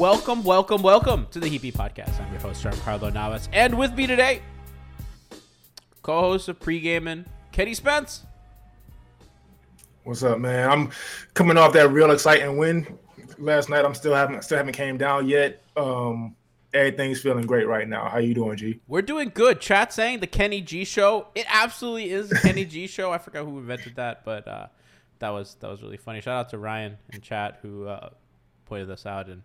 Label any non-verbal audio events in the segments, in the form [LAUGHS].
Welcome, welcome, welcome to the Heat Beat Podcast. I'm your host, Giancarlo Navas, and with me today, co-host of Pregaming, Kenny Spence. What's up, man? I'm coming off that real exciting win last night. I'm still haven't still haven't came down yet. Um, everything's feeling great right now. How you doing, G? We're doing good. Chat saying the Kenny G show. It absolutely is the Kenny G show. I forgot who invented that, but uh, that was that was really funny. Shout out to Ryan in chat who uh, pointed this out and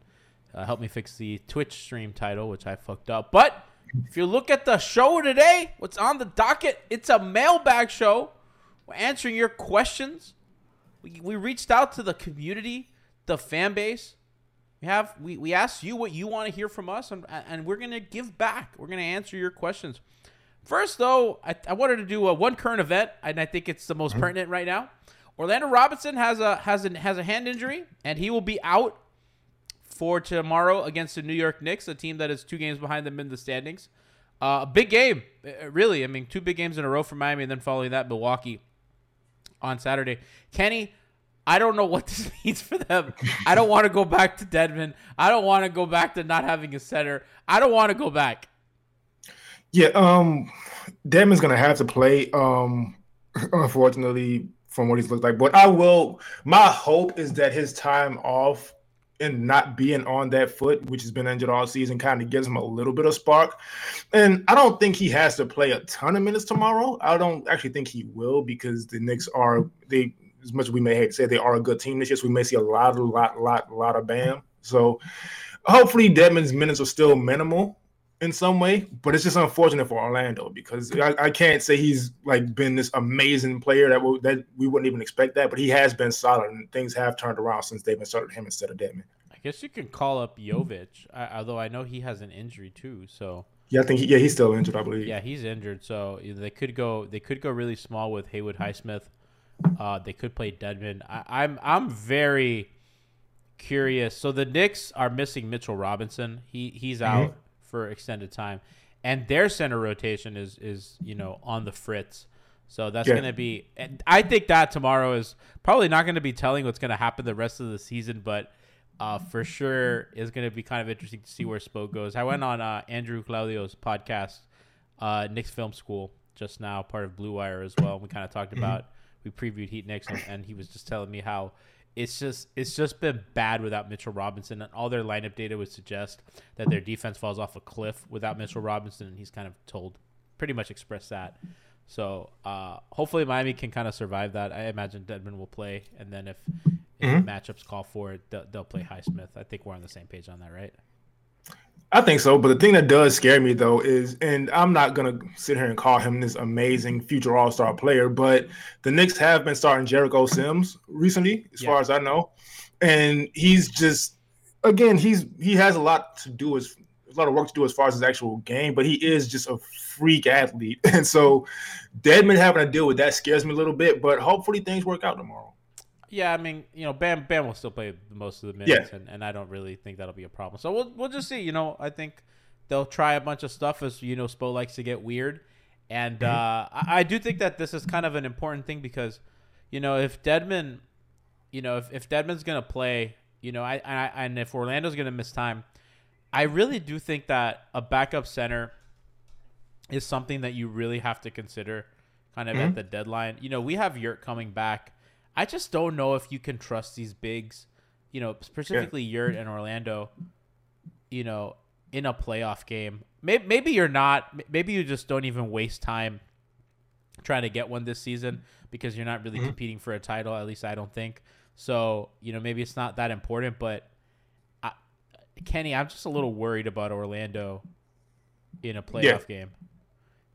uh, helped me fix the Twitch stream title, which I fucked up. But if you look at the show today, what's on the docket? It's a mailbag show. We're answering your questions. We, we reached out to the community, the fan base. We have we, we asked you what you want to hear from us, and, and we're gonna give back. We're gonna answer your questions. First, though, I, I wanted to do a one current event, and I think it's the most pertinent right now. Orlando Robinson has a has a has a hand injury, and he will be out for tomorrow against the New York Knicks, a team that is two games behind them in the standings. Uh, a big game, uh, really. I mean, two big games in a row for Miami, and then following that, Milwaukee on Saturday. Kenny, I don't know what this [LAUGHS] means for them. I don't want to go back to Dedmon. I don't want to go back to not having a center. I don't want to go back. Yeah, um, Dedmon's gonna have to play. Um, [LAUGHS] unfortunately, from what he's looked like, but I will. My hope is that his time off and not being on that foot, which has been injured all season, kind of gives him a little bit of spark. And I don't think he has to play a ton of minutes tomorrow. I don't actually think he will because the Knicks are they as much as we may hate to say they are a good team this year. So we may see a lot, a lot, lot, lot of Bam. So hopefully Dedmon's minutes are still minimal in some way, but it's just unfortunate for Orlando because I, I can't say he's like been this amazing player that we, that we wouldn't even expect that, but he has been solid and things have turned around since they've been started him instead of Dedmon. I guess you could call up Jovic, I, although I know he has an injury too. So Yeah, I think he, yeah he's still injured, I believe. yeah, he's injured. So they could go they could go really small with Haywood Highsmith. Uh, they could play Dedmon. I, I'm I'm very curious. So the Knicks are missing Mitchell Robinson. He he's out for extended time, and their center rotation is is you know on the fritz. So that's Yeah. going to be. And I think that tomorrow is probably not going to be telling what's going to happen the rest of the season, but uh, for sure is going to be kind of interesting to see where Spo goes. I went on uh, Andrew Claudio's podcast, uh, Knicks Film School, just now, part of Blue Wire as well. We kind of talked about we previewed Heat Knicks, and, and he was just telling me how it's just it's just been bad without Mitchell Robinson, and all their lineup data would suggest that their defense falls off a cliff without Mitchell Robinson, and he's kind of told, pretty much expressed that. So uh, hopefully Miami can kind of survive that. I imagine Dedmon will play, and then if, if matchups call for it, they'll, they'll play Highsmith. I think we're on the same page on that, right? I think so, but the thing that does scare me though is, and I'm not gonna sit here and call him this amazing future All Star player, but the Knicks have been starting Jericho Sims recently, as Yeah. far as I know, and he's just, again, he's he has a lot to do as a lot of work to do as far as his actual game, but he is just a freak athlete. [LAUGHS] And so Dedmon having to deal with that scares me a little bit, but hopefully things work out tomorrow. Yeah, I mean, you know, Bam Bam will still play most of the minutes, Yeah. and, and I don't really think that'll be a problem. So we'll we'll just see. You know, I think they'll try a bunch of stuff as you know, Spo likes to get weird, and Mm-hmm. uh, I, I do think that this is kind of an important thing because, you know, if Dedmon, you know, if if Dedmon's gonna play, you know, I, I and if Orlando's gonna miss time, I really do think that a backup center is something that you really have to consider kind of at the deadline. You know, we have Yurt coming back. I just don't know if you can trust these bigs, you know, specifically Yurt and Orlando, you know, in a playoff game. Maybe, maybe you're not. Maybe you just don't even waste time trying to get one this season because you're not really competing for a title. At least I don't think. So, you know, maybe it's not that important, but I, Kenny, I'm just a little worried about Orlando in a playoff game.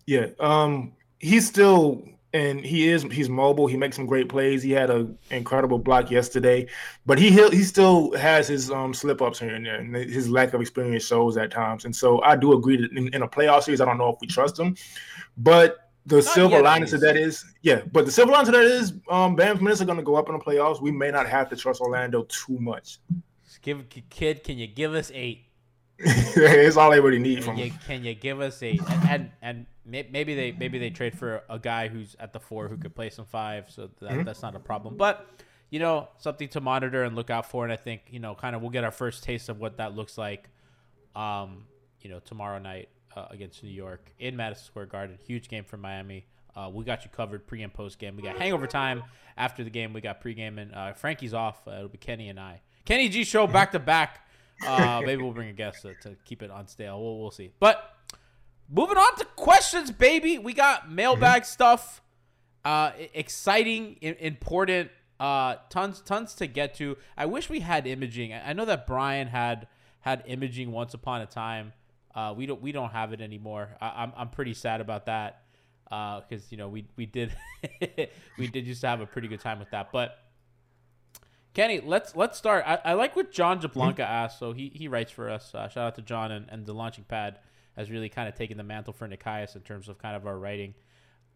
Yeah, um, he's still and he is he's mobile. He makes some great plays. He had an incredible block yesterday, but he he still has his um slip ups here and there, and his lack of experience shows at times. And so I do agree that in, in a playoff series, I don't know if we trust him, but. The silver yet, at lining to that is, yeah, but the silver lining to that is, um, Bam's minutes are going to go up in the playoffs. We may not have to trust Orlando too much. Just Give kid, can you give us eight? [LAUGHS] it's all they really need from Can you, him. can you give us a And, and maybe they maybe they trade for a guy who's at the four who could play some five, so that, that's not a problem. But you know, something to monitor and look out for. And I think you know, kind of, we'll get our first taste of what that looks like. Um, you know, tomorrow night uh, against New York in Madison Square Garden, huge game for Miami. Uh, we got you covered pre and post game. We got hangover time after the game. We got pregame and uh, Frankie's off. Uh, it'll be Kenny and I. Kenny G show back to back. Uh, maybe we'll bring a guest to, to keep it on stale. We'll, we'll see. But moving on to questions, baby. We got mailbag stuff. Uh, exciting, i- important. Uh, tons, tons to get to. I wish we had imaging. I know that Brian had had imaging once upon a time. Uh, we don't, we don't have it anymore. I, I'm, I'm pretty sad about that. Uh, because you know we we did [LAUGHS] we did used to have a pretty good time with that, but. Kenny, let's let's start. I, I like what John Jablanca asked. So he, he writes for us. Uh, shout out to John and, and the launching pad has really kind of taken the mantle for Nikias in terms of kind of our writing.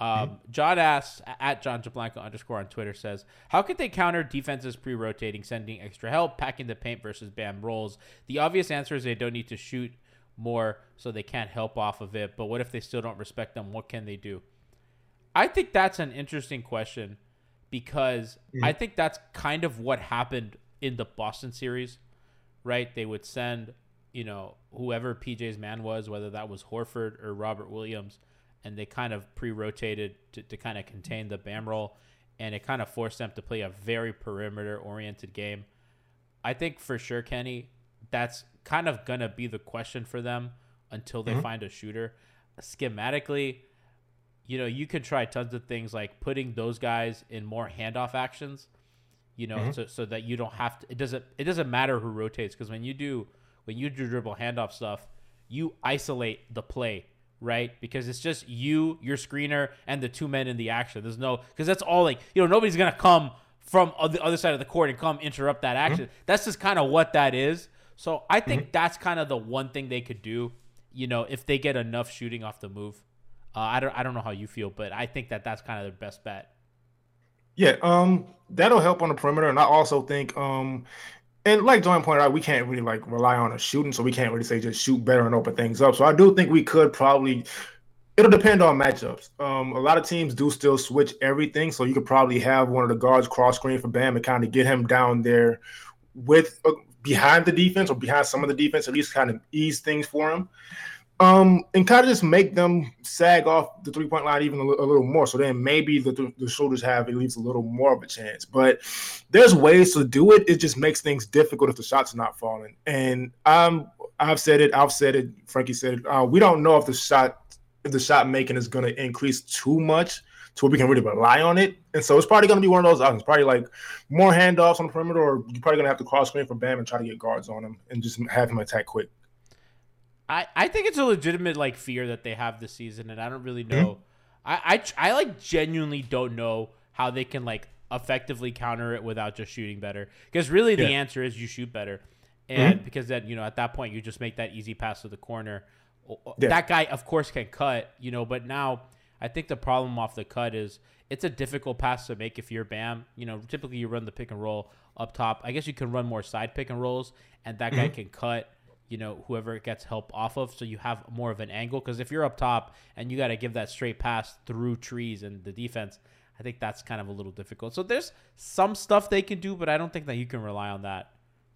Um, John asks at John Jablanca underscore on Twitter says, How could they counter defenses pre rotating, sending extra help, packing the paint versus Bam rolls? The obvious answer is they don't need to shoot more, so they can't help off of it. But what if they still don't respect them? What can they do? I think that's an interesting question because mm-hmm. I think that's kind of what happened in the Boston series, right? They would send, you know, whoever PJ's man was, whether that was Horford or Robert Williams, and they kind of pre rotated to, to kind of contain the BAM roll, and it kind of forced them to play a very perimeter oriented game. I think for sure, Kenny, that's kind of gonna be the question for them until they mm-hmm. find a shooter. Schematically, you know, you could try tons of things like putting those guys in more handoff actions, you know, mm-hmm. so, so that you don't have to. It doesn't. It doesn't matter who rotates because when you do when you do dribble handoff stuff, you isolate the play, right? Because it's just you, your screener, and the two men in the action. There's no because that's all like you know nobody's gonna come from the other side of the court and come interrupt that mm-hmm. action. That's just kind of what that is. So I think mm-hmm. that's kind of the one thing they could do. You know, if they get enough shooting off the move. Uh, I don't I don't know how you feel, but I think that that's kind of their best bet. Yeah, um, that'll help on the perimeter, and I also think, um, and like John pointed out, we can't really like rely on a shooting, so we can't really say just shoot better and open things up. So I do think we could probably. It'll depend on matchups. Um, a lot of teams do still switch everything, so you could probably have one of the guards cross screen for Bam and kind of get him down there with uh, behind the defense or behind some of the defense, at least kind of ease things for him um, and kind of just make them sag off the three point line even a, little more. So then maybe the, the shoulders have at least a little more of a chance. But there's ways to do it. It just makes things difficult if the shots are not falling. And um, I've said it. I've said it. Frankie said it. Uh, we don't know if the shot if the shot making is going to increase too much to where we can really rely on it. And so it's probably going to be one of those options. Probably like more handoffs on the perimeter, or you're probably going to have to cross screen for Bam and try to get guards on him and just have him attack quick. I, I think it's a legitimate like fear that they have this season, and I don't really mm-hmm. know. I, I I like genuinely don't know how they can like effectively counter it without just shooting better. Because really, the Yeah. answer is you shoot better. and mm-hmm. because then you know at that point you just make that easy pass to the corner. Yeah. That guy, of course, can cut, you know, but now I think the problem off the cut is it's a difficult pass to make if you're Bam. You know, typically you run the pick and roll up top. I guess you can run more side pick and rolls, and that guy mm-hmm. can cut. You know, whoever it gets help off of, so you have more of an angle. Because if you're up top and you got to give that straight pass through trees and the defense, I think that's kind of a little difficult. So there's some stuff they can do, but I don't think that you can rely on that.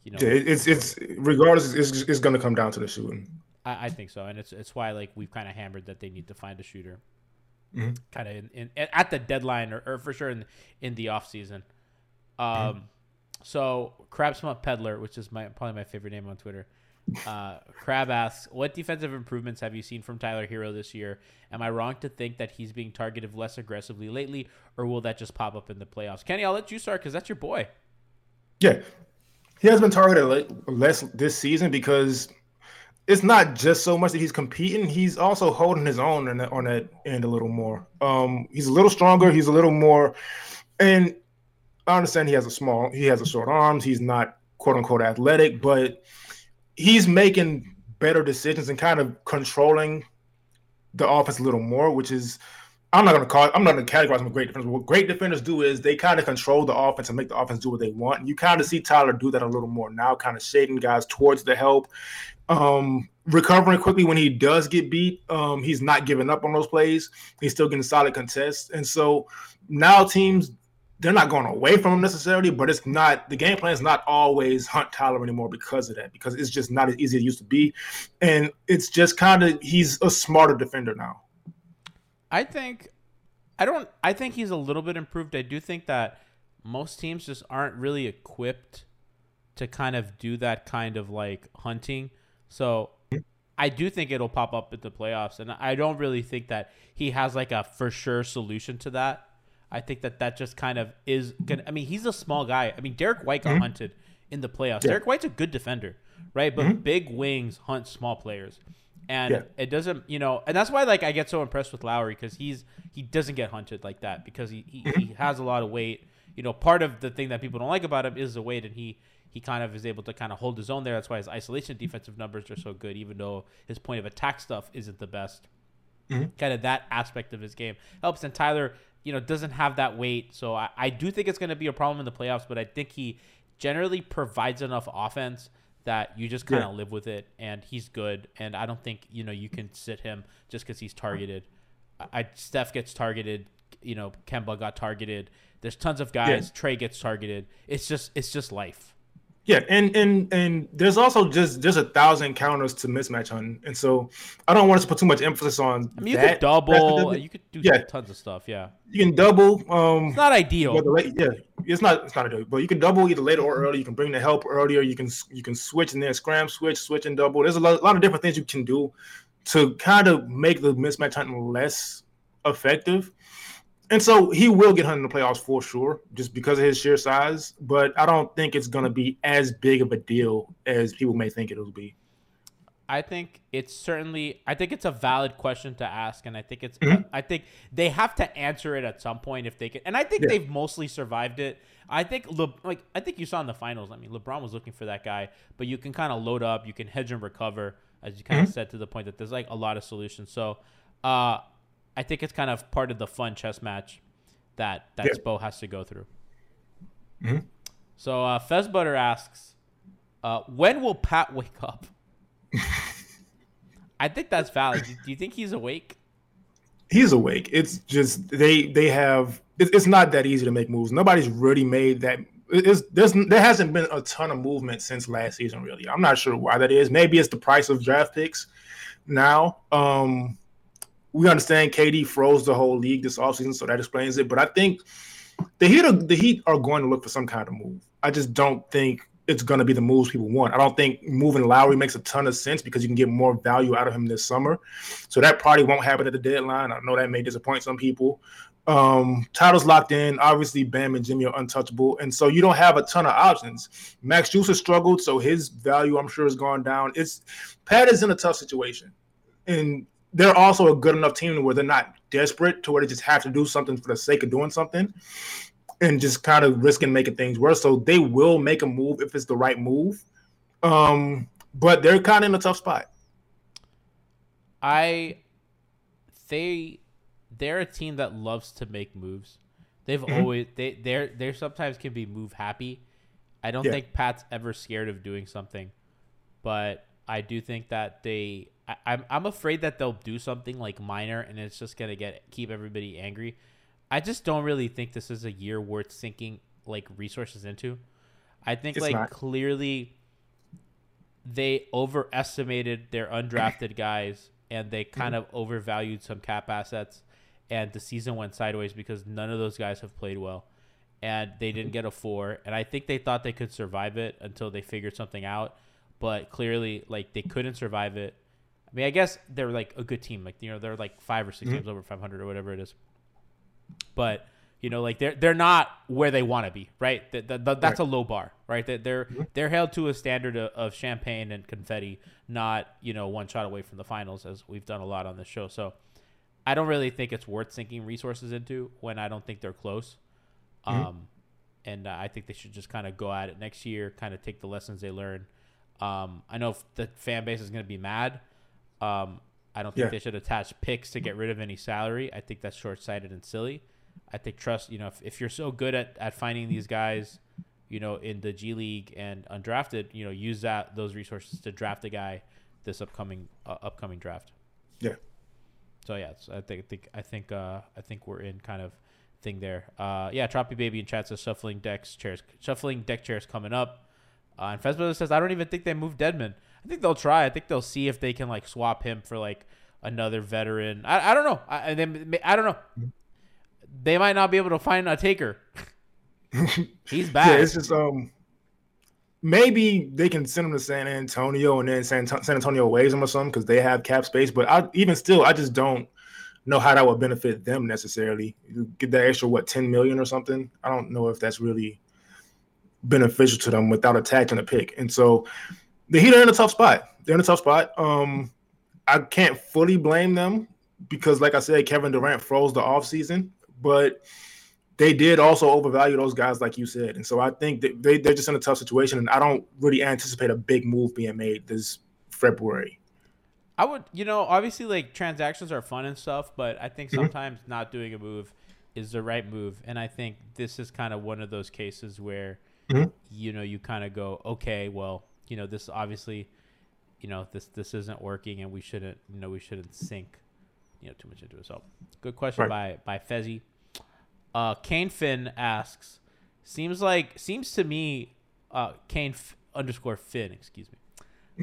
You know, Yeah, it's it's regardless, it's, it's going to come down to the shooting. I, I think so, and it's it's why like we've kind of hammered that they need to find a shooter, Mm-hmm. kind of in, in at the deadline or, or for sure in in the off season. Um, Mm-hmm. so Crab Smut Peddler, which is my probably my favorite name on Twitter. Uh, Crab asks, "What defensive improvements have you seen from Tyler Herro this year? Am I wrong to think that he's being targeted less aggressively lately, or will that just pop up in the playoffs?" Kenny, I'll let you start because that's your boy. Yeah, he has been targeted less this season because it's not just so much that he's competing; he's also holding his own on that, on that end a little more. Um, he's a little stronger. He's a little more, and I understand he has a small, he has a short arms. He's not quote unquote athletic, but he's making better decisions and kind of controlling the offense a little more, which is I'm not to call it, I'm not to categorize them great defenders. What great defenders do is they kind of control the offense and make the offense do what they want. And you kind of see Tyler do that a little more now, kind of shading guys towards the help, um, recovering quickly when he does get beat. Um, he's not giving up on those plays. He's still getting solid contests. And so now teams, they're not going away from him necessarily, but it's not the game plan is not always hunt Tyler anymore because of that, because it's just not as easy as it used to be. And it's just kind of he's a smarter defender now. I think I don't I think he's a little bit improved. I do think that most teams just aren't really equipped to kind of do that kind of like hunting. So I do think it'll pop up at the playoffs and I don't really think that he has like a for sure solution to that. I think that that just kind of is gonna I mean, he's a small guy. I mean, Derrick White got mm-hmm. hunted in the playoffs. Derrick White's a good defender, right? But mm-hmm. big wings hunt small players. And Yeah. it doesn't, you know, and that's why like I get so impressed with Lowry because he's he doesn't get hunted like that because he, he, he mm-hmm. has a lot of weight. You know, part of the thing that people don't like about him is the weight, and he he kind of is able to kind of hold his own there. That's why his isolation defensive numbers are so good, even though his point of attack stuff isn't the best. Kind of that aspect of his game helps. And Tyler, you know, doesn't have that weight, so I, I do think it's going to be a problem in the playoffs. But I think he generally provides enough offense that you just kind of live with it, and he's good. And I don't think you know you can sit him just because he's targeted. I, I Steph gets targeted, you know, Kemba got targeted. There's tons of guys. Yeah. Trae gets targeted. It's just it's just life. Yeah, and and and there's also just there's a thousand counters to mismatch hunting, and so I don't want us to put too much emphasis on. I mean, you that could double. You could do Yeah. tons of stuff. Yeah, You can double. Um, it's not ideal. late, yeah, it's not it's not double, but you can double either later or early. You can bring the help earlier. You can you can switch and then scram switch, switch and double. There's a lot, a lot of different things you can do to kind of make the mismatch hunting less effective. And so he will get hunted in the playoffs for sure, just because of his sheer size. But I don't think it's going to be as big of a deal as people may think it'll be. I think it's certainly. I think it's a valid question to ask, and I think it's. Mm-hmm. I think they have to answer it at some point if they can. And I think Yeah. they've mostly survived it. I think Le, like I think you saw in the finals. I mean, LeBron was looking for that guy, but you can kind of load up, you can hedge and recover, as you kind of said to the point that there's like a lot of solutions. So, uh, I think it's kind of part of the fun chess match that that Yeah. Spo has to go through. So uh, Fez Butter asks, uh, when will Pat wake up? [LAUGHS] I think that's valid. Do, you think he's awake? He's awake. It's just they they have. It, it's not that easy to make moves. Nobody's really made that. It's, there's there hasn't been a ton of movement since last season. Really, I'm not sure why that is. Maybe it's the price of draft picks now. Um, we understand KD froze the whole league this offseason, so that explains it. But I think the Heat are, the Heat are going to look for some kind of move. I just don't think it's going to be the moves people want. I don't think moving Lowry makes a ton of sense because you can get more value out of him this summer. So that probably won't happen at the deadline. I know that may disappoint some people. Um, Tyler's locked in. Obviously, Bam and Jimmy are untouchable, and so you don't have a ton of options. Max Juice has struggled, so his value, I'm sure, has gone down. It's Pat is in a tough situation, and they're also a good enough team where they're not desperate to where they just have to do something for the sake of doing something and just kind of risking making things worse. So they will make a move if it's the right move. Um, but they're kind of in a tough spot. I they they're a team that loves to make moves. They've Mm-hmm. always they they're they sometimes can be move happy. I don't Yeah. think Pat's ever scared of doing something, but I do think that they. I, I'm I'm afraid that they'll do something like minor, and it's just gonna get keep everybody angry. I just don't really think this is a year worth sinking like resources into. I think It's like not. clearly they overestimated their undrafted [COUGHS] guys and they mm-hmm. kind of overvalued some cap assets and the season went sideways because none of those guys have played well and they didn't mm-hmm. get a four and i think they thought they could survive it until they figured something out but clearly like they couldn't survive it. I mean i guess they're like a good team. Like you know they're like five or 6 games over 500 or whatever it is. But you know like they're they're not where they want to be right? Th- th- th- that's a low bar right? That they're they're held to a standard of, of champagne and confetti not you know one shot away from the finals as we've done a lot on this show. So i don't really think it's worth sinking resources into when i don't think they're close. Um and uh, i think they should just kind of go at it next year kind of take the lessons they learn um i know if the fan base is going to be mad um I don't think Yeah. they should attach picks to get rid of any salary. I think that's short sighted and silly. I think trust, you know, if, if you're so good at, at finding these guys, you know, in the G League and undrafted, you know, use that those resources to draft a guy this upcoming uh, upcoming draft. Yeah. So yeah, I think I think I think uh, I think we're in kind of thing there. Uh, yeah, Troppy Baby in chat says shuffling decks chairs, shuffling deck chairs coming up. Uh, and Fezbella says I don't even think they moved Dedmon. I think they'll try. I think they'll see if they can like swap him for like another veteran. I, I don't know. I, I they, I don't know. They might not be able to find a taker. [LAUGHS] He's Yeah, bad. it's just um maybe they can send him to San Antonio and then San, San Antonio waves him or something because they have cap space. But I even still, I just don't know how that would benefit them necessarily. You get that extra what ten million or something. I don't know if that's really beneficial to them without attacking a pick. And so the Heat are in a tough spot. They're in a tough spot. Um, I can't fully blame them because, like I said, Kevin Durant froze the offseason, but they did also overvalue those guys, like you said. And so I think that they, they're just in a tough situation. And I don't really anticipate a big move being made this February. I would, you know, obviously like transactions are fun and stuff, but I think sometimes not doing a move is the right move. And I think this is kind of one of those cases where, Mhm. you know, you kind of go, okay, well, you know, this obviously, you know, this this isn't working, and we shouldn't, you know, we shouldn't sink, you know, too much into it. So, good question by by Fezzi. Uh, Kane Finn asks, seems like seems to me, uh, Kane F- underscore Finn, excuse me.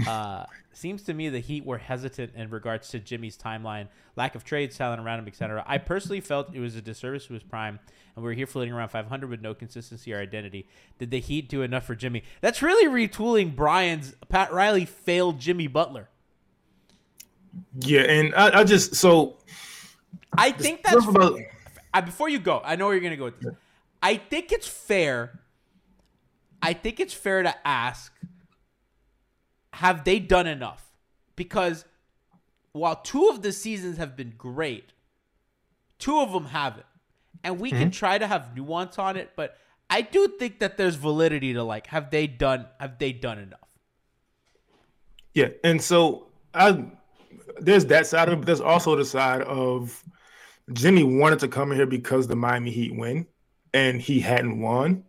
Uh, seems to me the Heat were hesitant in regards to Jimmy's timeline, lack of trade talent around him, etc. I personally felt it was a disservice to his prime, and we were here floating around 500 with no consistency or identity. Did the Heat do enough for Jimmy? That's really retooling Brian's Pat Riley failed Jimmy Butler. Yeah, and I, I just so I think that's about- I, before you go. I know where you're gonna go with this. I think it's fair. I think it's fair to ask: Have they done enough? Because while two of the seasons have been great, two of them haven't, and we can mm-hmm. try to have nuance on it. But I do think that there's validity to like: Have they done? Have they done enough? Yeah, and so I there's that side of it, but there's also the side of Jimmy wanted to come in here because the Miami Heat win, and he hadn't won.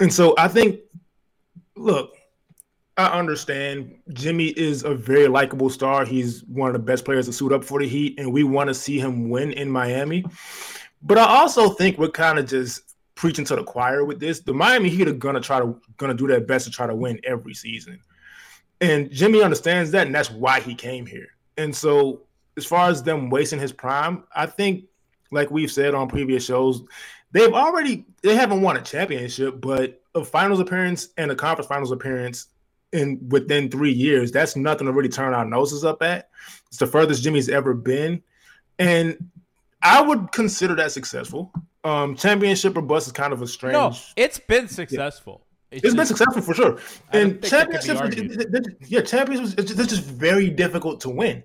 And so I think, look, I understand Jimmy is a very likable star. He's one of the best players to suit up for the Heat, and we want to see him win in Miami. But I also think we're kind of just preaching to the choir with this. The Miami Heat are gonna try to gonna do their best to try to win every season. And Jimmy understands that, and that's why he came here. And so, as far as them wasting his prime, I think, like we've said on previous shows, they've already they haven't won a championship, but a finals appearance and a conference finals appearance in within three years, that's nothing to really turn our noses up at. It's the furthest Jimmy's ever been. And I would consider that successful. Um, championship or bust is kind of a strange No, it's been successful. it's been just- successful for sure. And think that can be championships, yeah, championships, it's just, it's just very difficult to win.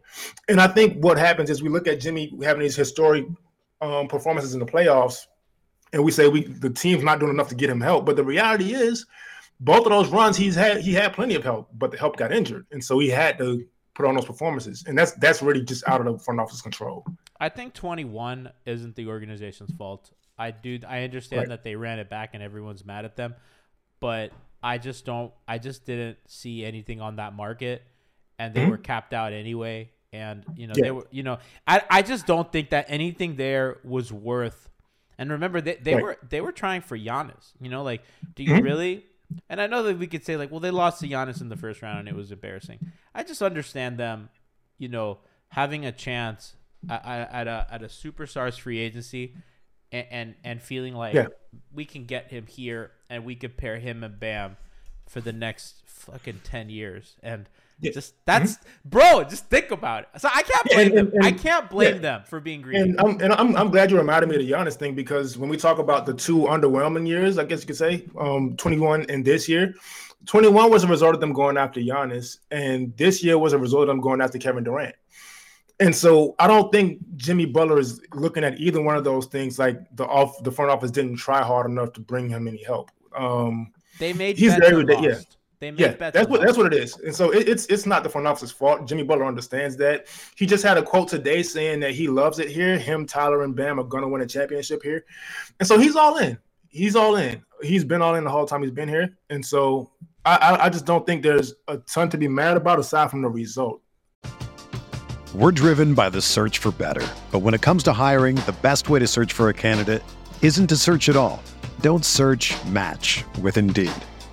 And I think what happens is we look at Jimmy having these historic um, performances in the playoffs, and we say we the team's not doing enough to get him help. But the reality is, both of those runs he's had he had plenty of help, but the help got injured, and so he had to put on those performances, and that's that's really just out of the front office control. I think 21 isn't the organization's fault. I do. I understand Right. that they ran it back and everyone's mad at them, but I just don't. I just didn't see anything on that market, and they Mhm. were capped out anyway. And you know Yeah. they were. You know, I I just don't think that anything there was worth. And remember, they, they Right. were they were trying for Giannis. You know, like, do you Mhm. really? And I know that we could say like, well, they lost to Giannis in the first round and it was embarrassing. I just understand them, you know, having a chance at, at a at a superstars free agency, and and, and feeling like Yeah. we can get him here and we could pair him and Bam for the next fucking ten years and. Yeah. Mm-hmm. Just that's bro. Just think about it. So I can't Yeah, blame and- them. and- I can't blame yeah. them for being greedy. And I'm and I'm, I'm glad you reminded me of the Giannis thing because when we talk about the two underwhelming years, I guess you could say, um, 21 and this year, 21 was a result of them going after Giannis, and this year was a result of them going after Kevin Durant. And so I don't think Jimmy Butler is looking at either one of those things like the off the front office didn't try hard enough to bring him any help. Um, They made He's bets very and good, yeah. Lost. They made yeah, bets that's what that's what it is. And so it, it's it's not the front office's fault. Jimmy Butler understands that. He just had a quote today saying that he loves it here. Him, Tyler, and Bam are gonna win a championship here, and so he's all in. He's all in. He's been all in the whole time he's been here, and so I I, I just don't think there's a ton to be mad about aside from the result. We're driven by the search for better. But when it comes to hiring, the best way to search for a candidate isn't to search at all. Don't search match with Indeed.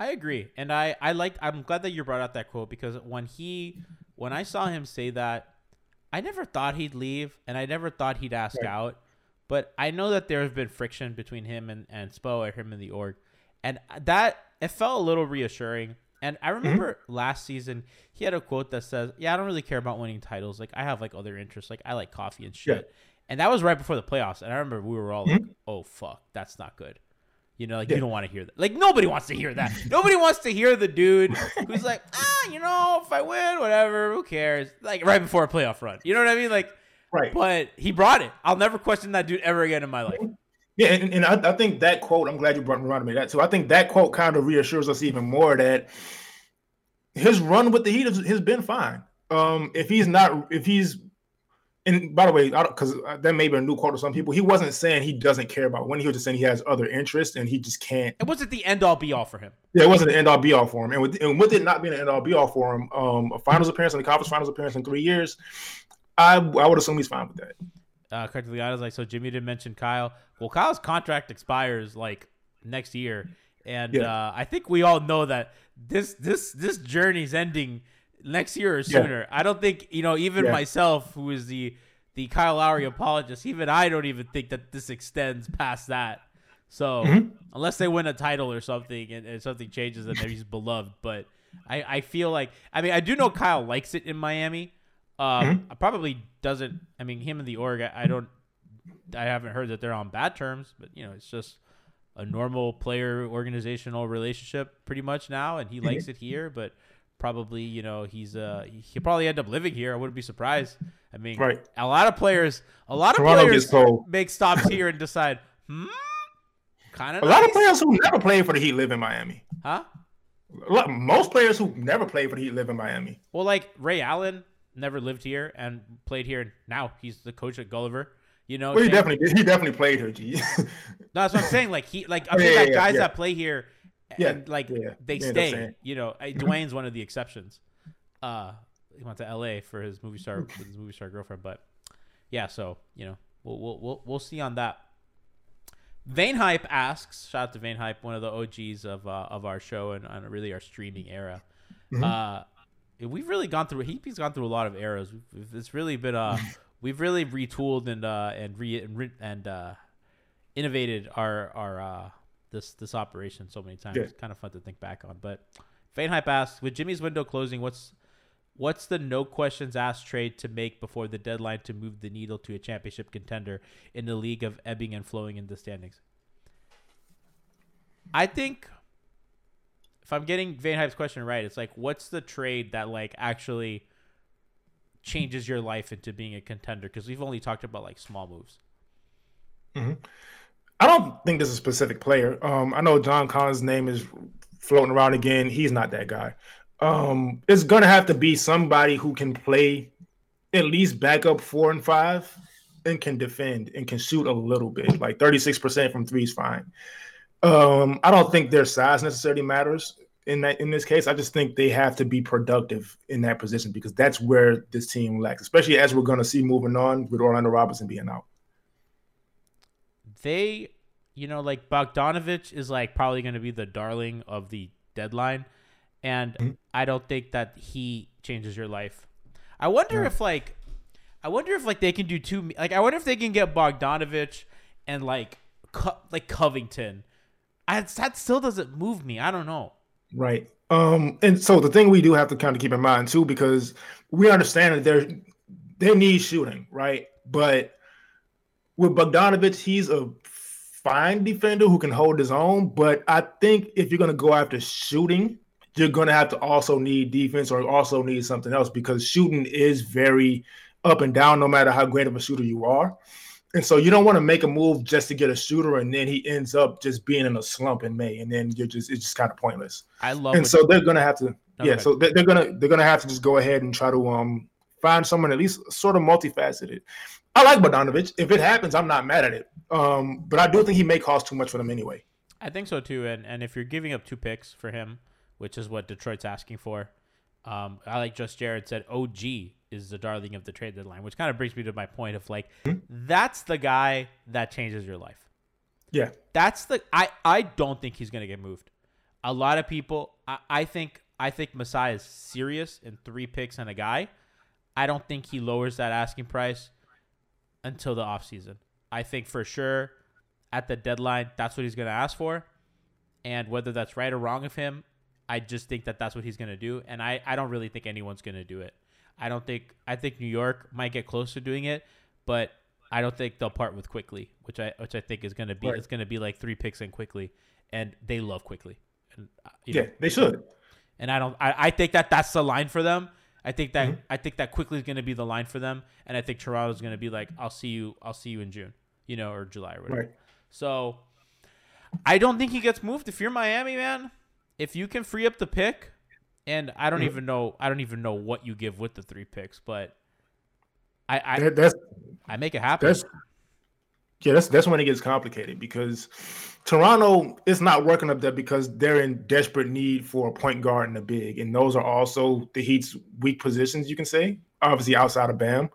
I agree, and I I like. I'm glad that you brought out that quote because when he when I saw him say that, I never thought he'd leave, and I never thought he'd ask Right. out. But I know that there has been friction between him and and Spo or him and the org, and that it felt a little reassuring. And I mm-hmm. remember last season he had a quote that says, "Yeah, I don't really care about winning titles. Like I have like other interests. Like I like coffee and shit." Yeah. And that was right before the playoffs. And I remember we were all like, mm-hmm. "Oh fuck, that's not good." You know, like you don't want to hear that. Like nobody wants to hear that. nobody wants to hear the dude who's like, ah, you know, if I win, whatever, who cares? Like right before a playoff run. You know what I mean? Like, Right. but he brought it. I'll never question that dude ever again in my life. Yeah, and, and I, I think that quote, I'm glad you brought reminded me of that too. I think that quote kind of reassures us even more that his run with the Heat has, has been fine. Um, if he's not, if he's, and by the way, because that may be a new quote to some people, he wasn't saying he doesn't care about winning. He was just saying he has other interests and he just can't. It wasn't the end all be all for him. Yeah, it wasn't an end all be all for him. And with, and with it not being an end all be all for him, um, a finals appearance and a conference finals appearance in three years, I I would assume he's fine with that. Uh, Craig Liana's like, so Jimmy didn't mention Kyle. Well, Kyle's contract expires like next year, and Yeah. uh, I think we all know that this this this journey's ending next year or Yeah. sooner. I don't think you know even Yeah. myself, who is the the Kyle Lowry apologist, even I don't even think that this extends past that. So Mm-hmm. unless they win a title or something and, and something changes and he's beloved, but I, I feel like I mean I do know Kyle likes it in Miami. Um, Mm-hmm. probably doesn't. I mean, him and the org. I, I don't. I haven't heard that they're on bad terms, but you know, it's just a normal player organizational relationship pretty much now, and he Mm-hmm. likes it here. But probably, you know, he's uh he'll probably end up living here. I wouldn't be surprised. I mean, Right. a lot of players, a lot of Toronto players make stops here and decide, hmm, kind of A lot of players who never played for the Heat live in Miami. huh? Most players who never played for the Heat live in Miami. Well, like Ray Allen never lived here and played here, and now he's the coach at Gulliver. You know, Well, he definitely. He definitely played here. G. [LAUGHS] No, that's what I'm saying. Like he, like I'm Oh, yeah, yeah, guys yeah. that play here Yeah, and like yeah, they yeah, stay. You know, Dwyane's one of the exceptions. Uh, he went to L.A. for his movie star with [LAUGHS] his movie star girlfriend, but yeah. So you know, we'll we'll we'll, we'll see on that. Vane Hype asks, shout out to Vane Hype, one of the OGs of uh, of our show and, and really our streaming era. Uh, we've really gone through. He's gone through a lot of eras. We've, it's really been uh, [LAUGHS] we've really retooled and uh and re and, re- and uh, innovated our our uh this this operation so many times. Yeah. It's kind of fun to think back on. But Vane Hype asks, with Jimmy's window closing, what's what's the no questions asked trade to make before the deadline to move the needle to a championship contender in the league of ebbing and flowing in the standings? I think if I'm getting Van Hype's question right, it's like what's the trade that like actually changes your life into being a contender? Because we've only talked about like small moves. Mm-hmm. I don't think there's a specific player. Um, I know John Collins' name is floating around again. He's not that guy. Um, it's gonna have to be somebody who can play at least backup four and five and can defend and can shoot a little bit. Like 36% from three is fine. Um, I don't think their size necessarily matters in that in this case. I just think they have to be productive in that position because that's where this team lacks, especially as we're gonna see moving on with Orlando Robinson being out. They, you know, like Bogdanovich is like probably going to be the darling of the deadline, and I don't think that he changes your life. I wonder if like, I wonder if like they can do two. Like, I wonder if they can get Bogdanovich and like, Co- like Covington. I, that still doesn't move me. I don't know. Right. Um, and so the thing we do have to kind of keep in mind too, because we understand that they're they need shooting, right? But with Bogdanovich, he's a fine defender who can hold his own. But I think if you're gonna go after shooting, you're gonna have to also need defense or also need something else because shooting is very up and down no matter how great of a shooter you are. And so you don't want to make a move just to get a shooter and then he ends up just being in a slump in May and then you're just it's just kind of pointless I love. and so they're gonna have to No, yeah so they're, they're gonna they're gonna have to just go ahead and try to um find someone at least sort of multifaceted i like Bogdanovich. if it happens i'm not mad at it um but i do think he may cost too much for them anyway I think so too. And and if you're giving up two picks for him, which is what Detroit's asking for, um, I like just Jared said OG is the darling of the trade deadline, which kind of brings me to my point of like that's the guy that changes your life. yeah That's the I I don't think he's gonna get moved. A lot of people I, I think I think Masai is serious in three picks and a guy. I don't think he lowers that asking price until the offseason. I think for sure at the deadline that's what he's gonna ask for. And whether that's right or wrong of him, I just think that that's what he's gonna do. And I, I don't really think anyone's gonna do it. I don't think I think New York might get close to doing it, but I don't think they'll part with Quickley, which I which I think is gonna be Right. it's gonna be like three picks in Quickley, and they love Quickley, and uh, you yeah know, they should and I don't I, I think that that's the line for them. I think that mm-hmm. I think that Quickley is gonna be the line for them, and I think Toronto is gonna be like I'll see you I'll see you in June, you know, or July or whatever. right So I don't think he gets moved. If you're Miami, man, if you can free up the pick, and I don't even know I don't even know what you give with the three picks, but I I, That- that's I make it happen. that's yeah that's that's when it gets complicated because Toronto is not working up there because they're in desperate need for a point guard and a big, and those are also the Heat's weak positions. You can say, obviously outside of Bam,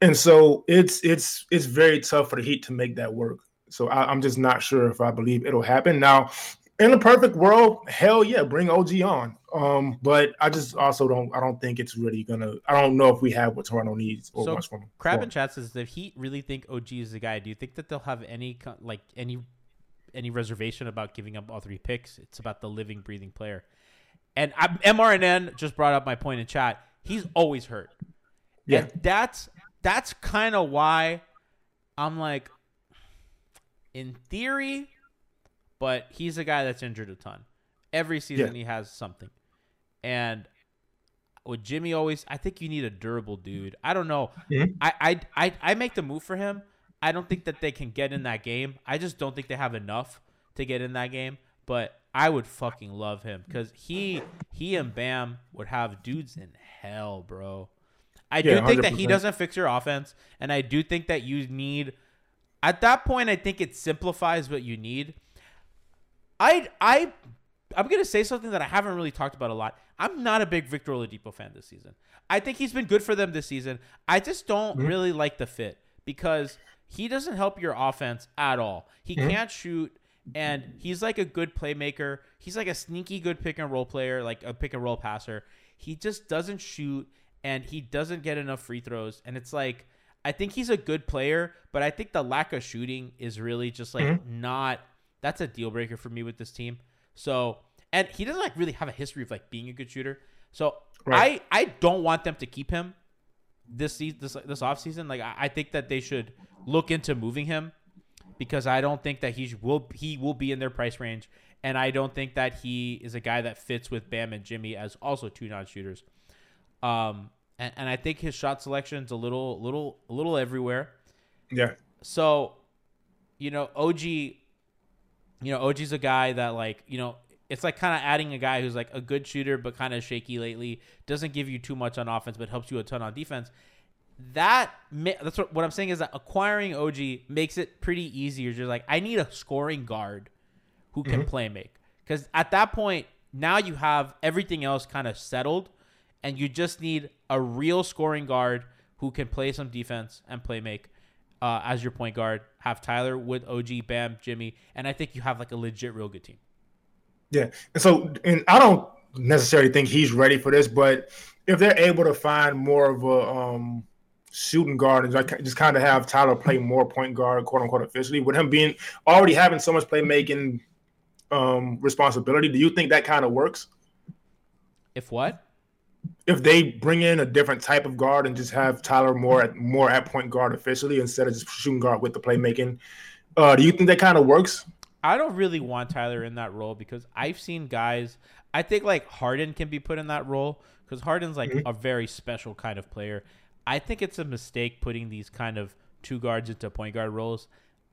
and so it's it's it's very tough for the Heat to make that work. So I, I'm just not sure if I believe it'll happen. Now, in a perfect world, hell yeah, bring OG on. Um, but I just also don't I don't think it's really gonna. I don't know if we have what Toronto needs or So, wants from. Crab and Chat says the Heat really think OG is the guy. Do you think that they'll have any like any any reservation about giving up all three picks? It's about the living, breathing player. And I, MRNN just brought up my point in chat. He's always hurt. Yeah. And that's that's kind of why I'm like, in theory, but he's a guy that's injured a ton. Every season Yeah. he has something. And with Jimmy always, I think you need a durable dude. I don't know. Mhm. I, I I I make the move for him. I don't think that they can get in that game. I just don't think they have enough to get in that game. But I would fucking love him because he he and Bam would have dudes in hell, bro. I do Yeah, think that he doesn't fix your offense, and I do think that you need. At that point, I think it simplifies what you need. I I I'm gonna say something that I haven't really talked about a lot. I'm not a big Victor Oladipo fan this season. I think he's been good for them this season. I just don't Mhm. really like the fit because he doesn't help your offense at all. He Mhm. can't shoot, and he's like a good playmaker. He's like a sneaky good pick and roll player, like a pick and roll passer. He just doesn't shoot, and he doesn't get enough free throws. And it's like I think he's a good player, but I think the lack of shooting is really just like Mhm. not. That's a deal breaker for me with this team. So, and he doesn't like really have a history of like being a good shooter. So Right. I I don't want them to keep him this season this this offseason. Like I, I think that they should look into moving him because I don't think that he will he will be in their price range, and I don't think that he is a guy that fits with Bam and Jimmy as also two non shooters. Um, and, and I think his shot selection is a little little a little everywhere. Yeah. So, you know, OG, you know, OG's a guy that like, you know, it's like kind of adding a guy who's like a good shooter but kind of shaky lately, doesn't give you too much on offense but helps you a ton on defense. That that's what what I'm saying is that acquiring OG makes it pretty easy. You're just like, I need a scoring guard who can play make. Because at that point, now you have everything else kind of settled, and you just need a real scoring guard who can play some defense and play make uh, as your point guard. Have Tyler with OG, Bam, Jimmy, and I think you have like a legit, real good team. Yeah. And so, and I don't necessarily think he's ready for this, but if they're able to find more of a um, shooting guard and like just kind of have Tyler play more point guard, quote unquote, officially, with him being already having so much playmaking um, responsibility, do you think that kind of works? If what? If they bring in a different type of guard and just have Tyler more at more at point guard officially instead of just shooting guard with the playmaking, uh, do you think that kind of works? I don't really want Tyler in that role because I've seen guys. I think like Harden can be put in that role because Harden's like mm-hmm. a very special kind of player. I think it's a mistake putting these kind of two guards into point guard roles.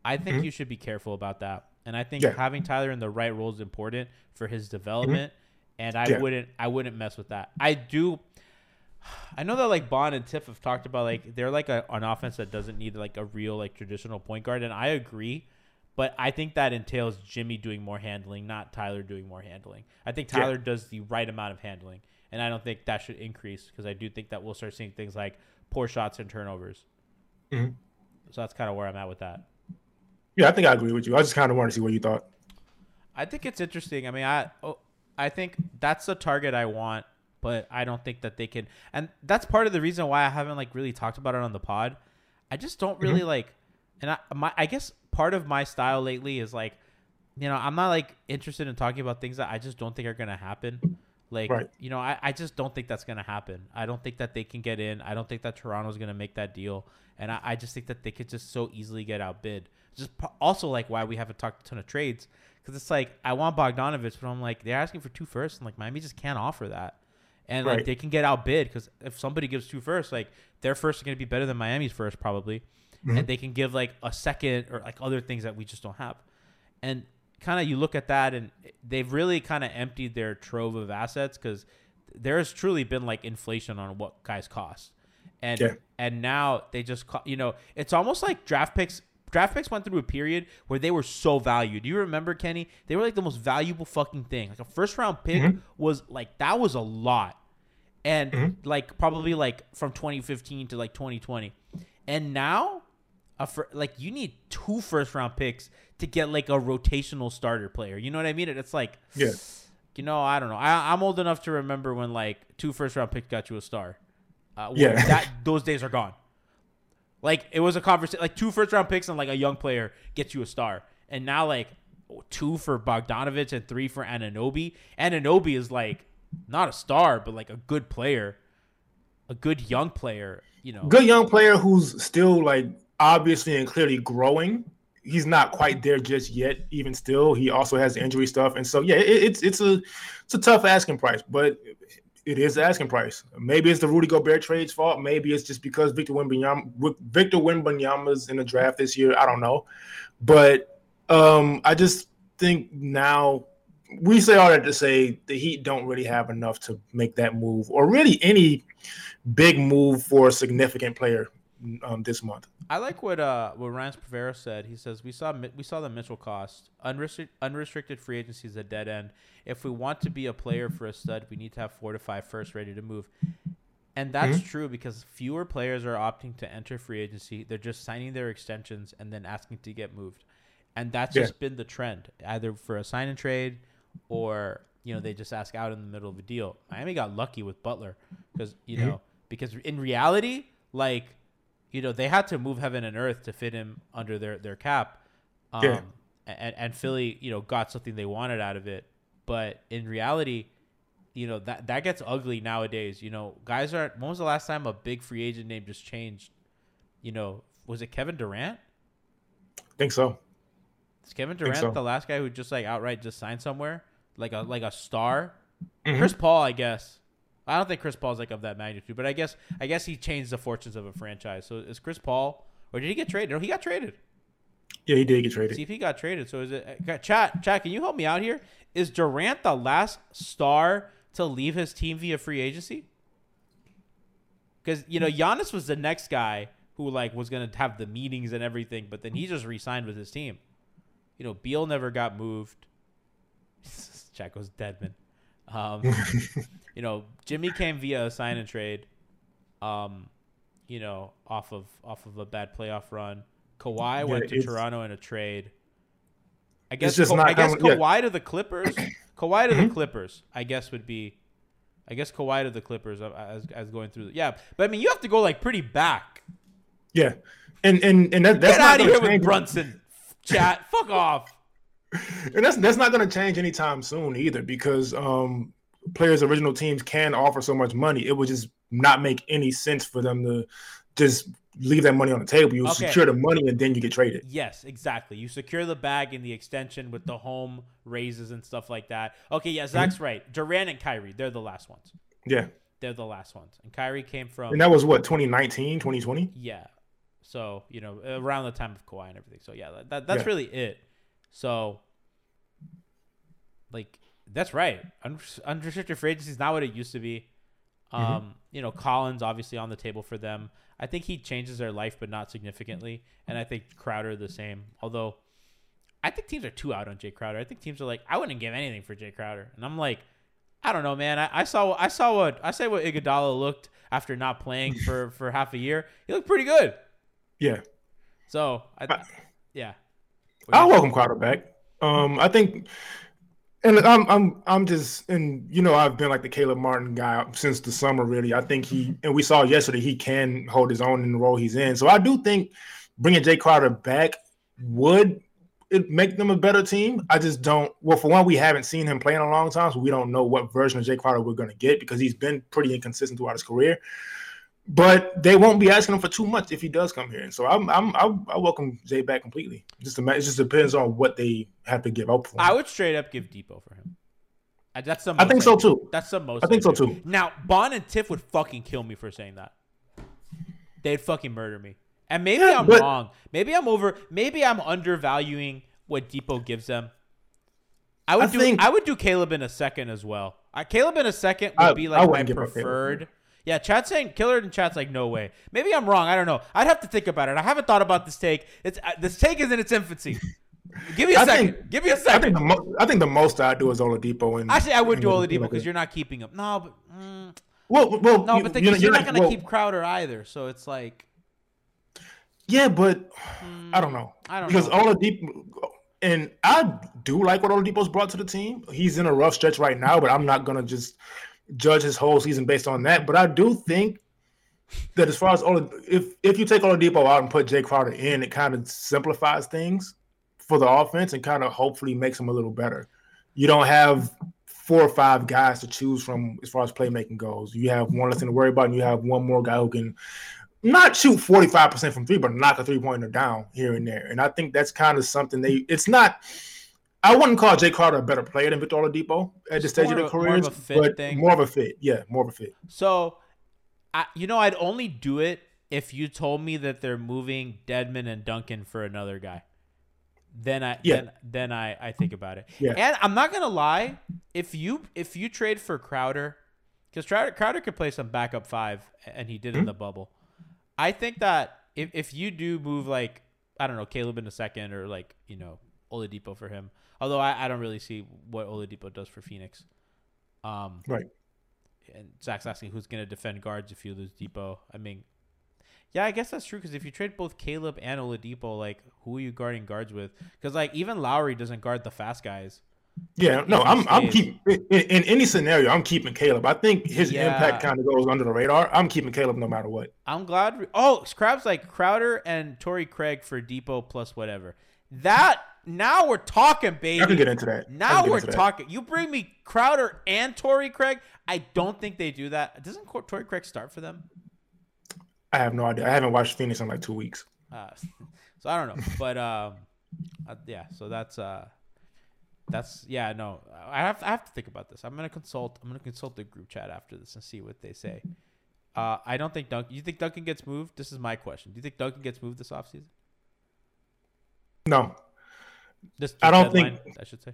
I think mm-hmm. you should be careful about that. And I think Yeah. having Tyler in the right role is important for his mm-hmm. development. And I Yeah. wouldn't I wouldn't mess with that. I do [SIGHS] I know that like Bond and Tiff have talked about like they're like a, an offense that doesn't need like a real like traditional point guard, and I agree. But I think that entails Jimmy doing more handling, not Tyler doing more handling. I think Yeah. Tyler does the right amount of handling, and I don't think that should increase because I do think that we'll start seeing things like poor shots and turnovers. Mhm. So that's kind of where I'm at with that. Yeah, I think I agree with you. I just kind of wanted to see what you thought. I think it's interesting. I mean, I oh, I think that's the target I want, but I don't think that they can. And that's part of the reason why I haven't like really talked about it on the pod. I just don't really like, and I my I guess part of my style lately is like, you know, I'm not like interested in talking about things that I just don't think are gonna happen. Like, Right. you know, I, I just don't think that's gonna happen. I don't think that they can get in. I don't think that Toronto's gonna make that deal, and I, I just think that they could just so easily get outbid. Just p- also like why we haven't talked a ton of trades because it's like I want Bogdanovic, but I'm like they're asking for two firsts, and like Miami just can't offer that, and like they can get outbid because if somebody gives two firsts, like their first are going to be better than Miami's first probably, Mm-hmm. and they can give like a second or like other things that we just don't have, and kind of you look at that and they've really kind of emptied their trove of assets because there has truly been like inflation on what guys cost, and Yeah. and now they just co- you know it's almost like draft picks draft picks went through a period where they were so valued. Do you remember Kenny? They were like the most valuable fucking thing. Like a first round pick mm-hmm. was like that was a lot. And mm-hmm. like probably like from 2015 to like 2020. And now a fir- like you need two first round picks to get like a rotational starter player. You know what I mean? It's like Yeah. you know, I don't know. I, I'm old enough to remember when like two first round picks got you a star. Uh, Yeah. that those days are gone. Like it was a conversation, like two first round picks and like a young player gets you a star, and now like two for Bogdanovic and three for Anunoby. Anunoby is like not a star, but like a good player, a good young player. You know, Good young player who's still like obviously and clearly growing. He's not quite there just yet. Even still, he also has injury stuff, and so yeah, it, it's it's a it's a tough asking price, but it is asking price. Maybe it's the Rudy Gobert trade's fault. Maybe it's just because Victor Wembanyama Victor Wembanyama's in the draft this year. I don't know, but um, I just think now we say all that to say the Heat don't really have enough to make that move, or really any big move for a significant player um, this month. I like what uh what Ryan Pavera said. He says we saw we saw the Mitchell cost. Unrestricted unrestricted free agency is a dead end. If we want to be a player for a stud, we need to have four to five first ready to move. And that's true because fewer players are opting to enter free agency. They're just signing their extensions and then asking to get moved. And that's Yeah. just been the trend, either for a sign and trade or you know they just ask out in the middle of a deal. Miami got lucky with Butler because you know because in reality, like you know they had to move heaven and earth to fit him under their their cap. Um, Yeah. and and Philly, you know, got something they wanted out of it, but in reality, you know that that gets ugly nowadays. You know, guys aren't. When was the last time a big free agent name just changed? You know, was it Kevin Durant? I think so. Is Kevin Durant so. the last guy who just like outright just signed somewhere like a like a star? Mhm. Chris Paul, I guess. I don't think Chris Paul's like of that magnitude, but I guess I guess he changed the fortunes of a franchise. So is Chris Paul, or did he get traded? No, he got traded. Yeah, he did get traded. See if he got traded. So is it uh, chat? Chat, can you help me out here? Is Durant the last star to leave his team via free agency? Because you know Giannis was the next guy who like was gonna have the meetings and everything, but then he just re-signed with his team. You know, Beal never got moved. Chat goes Dedmon. Um, [LAUGHS] you know, Jimmy came via a sign and trade. Um, you know, off of off of a bad playoff run. Kawhi went to Toronto in a trade. I guess Ka- not I guess coming- yeah. Kawhi to the Clippers. [COUGHS] Kawhi to the Mm-hmm. Clippers. I guess would be. I guess Kawhi to the Clippers uh, as as going through. The, yeah, but I mean you have to go like pretty back. Yeah, and and and that, that's Get not out of here with Brunson. Chat. Fuck off. And that's that's not going to change anytime soon either because um players original teams can offer so much money it would just not make any sense for them to just leave that money on the table you Okay. secure the money and then you get traded Yes, exactly. You secure the bag and the extension with the home raises and stuff like that. Okay, yeah, Zach's Mm-hmm. right. Durant and Kyrie, they're the last ones. yeah They're the last ones. And Kyrie came from and that was what 2019 2020 Yeah. So, you know, around the time of Kawhi and everything. So, yeah, that, that, that's Yeah. really it. So, like, that's right. Unrestricted free agency is not what it used to be. Um, Mm-hmm. You know, Collins obviously on the table for them. I think he changes their life, but not significantly. And I think Crowder the same. Although, I think teams are too out on Jay Crowder. I think teams are like, I wouldn't give anything for Jay Crowder. And I'm like, I don't know, man. I, I saw I saw what I say what Iguodala looked after not playing [LAUGHS] for for half a year. He looked pretty good. yeah So I, I- yeah, I'll welcome Crowder back. Um, I think, and I'm I'm I'm just and you know I've been like the Caleb Martin guy since the summer. Really, I think he and we saw yesterday he can hold his own in the role he's in. So I do think bringing Jay Crowder back would it make them a better team. I just don't. Well, for one, we haven't seen him play in a long time, so we don't know what version of Jay Crowder we're going to get because he's been pretty inconsistent throughout his career. But they won't be asking him for too much if he does come here. And so I'm, I'm, I, I welcome Jay back completely. Just it just depends on what they have to give up for. Him. I would straight up give Dipo for him. I, that's the I think so do. too. That's the most. I think so too. Now Bond and Tiff would fucking kill me for saying that. They'd fucking murder me. And maybe Yeah, I'm but- wrong. Maybe I'm over. Maybe I'm undervaluing what Dipo gives them. I would I do. think- I would do Caleb in a second as well. I, Caleb in a second would I- be like my wouldn't up Caleb. preferred. Yeah, chat's saying killer and chat's like no way. Maybe I'm wrong. I don't know. I'd have to think about it. I haven't thought about this take. It's uh, this take is in its infancy. Give me a I second. think- Give me a second. I think the mo- I think the most I do is Oladipo and Actually, I would do Oladipo because you're not keeping him. No, but mm, well, well, no, you- but the, you're, you're, not gonna well, keep Crowder either. So it's like Yeah, but I don't know. I don't because know. Oladipo and I do like what Oladipo's brought to the team. He's in a rough stretch right now, but I'm not gonna just judge his whole season based on that. But I do think that as far as all if if you take Oladipo out and put Jay Crowder in, it kind of simplifies things for the offense and kind of hopefully makes them a little better. You don't have four or five guys to choose from as far as playmaking goes. You have one less thing to worry about, and you have one more guy who can not shoot 45% from three, but knock a three pointer down here and there. And I think that's kind of something they it's not I wouldn't call Jay Crowder a better player than Victor Oladipo at this stage of their of more of careers, a fit but thing. more of a fit. Yeah, more of a fit. so. I, you know, I'd only do it if you told me that they're moving Dedmon and Duncan for another guy. Then I Yeah. then then I, I think about it. Yeah. And I'm not gonna lie, if you if you trade for Crowder, because Crowder Crowder could play some backup five, and he did in Mm-hmm. the bubble. I think that if if you do move like I don't know Caleb in a second or like you know Oladipo for him, although I, I don't really see what Oladipo does for Phoenix. Um, Right. and Zach's asking who's going to defend guards if you lose Dipo. I mean, yeah, I guess that's true because if you trade both Caleb and Oladipo, like who are you guarding guards with? Because like even Lowry doesn't guard the fast guys. Yeah, no, I'm I'm keeping in, in any scenario. I'm keeping Caleb. I think his Yeah. impact kind of goes under the radar. I'm keeping Caleb no matter what. I'm glad. Oh, Scrab's like Crowder and Torrey Craig for Dipo plus whatever. That now we're talking, baby. I can get into that. Now we're talking. You bring me Crowder and Torrey Craig. I don't think they do that. Doesn't Torrey Craig start for them? I have no idea. I haven't watched Phoenix in like two weeks. Uh, [LAUGHS] so I don't know, but um, uh, yeah. So that's uh, that's yeah. No, I have I have to think about this. I'm gonna consult. I'm gonna consult the group chat after this and see what they say. Uh, I don't think Duncan. You think Duncan gets moved? This is my question. Do you think Duncan gets moved this offseason? No, This I don't deadline, think- I should say.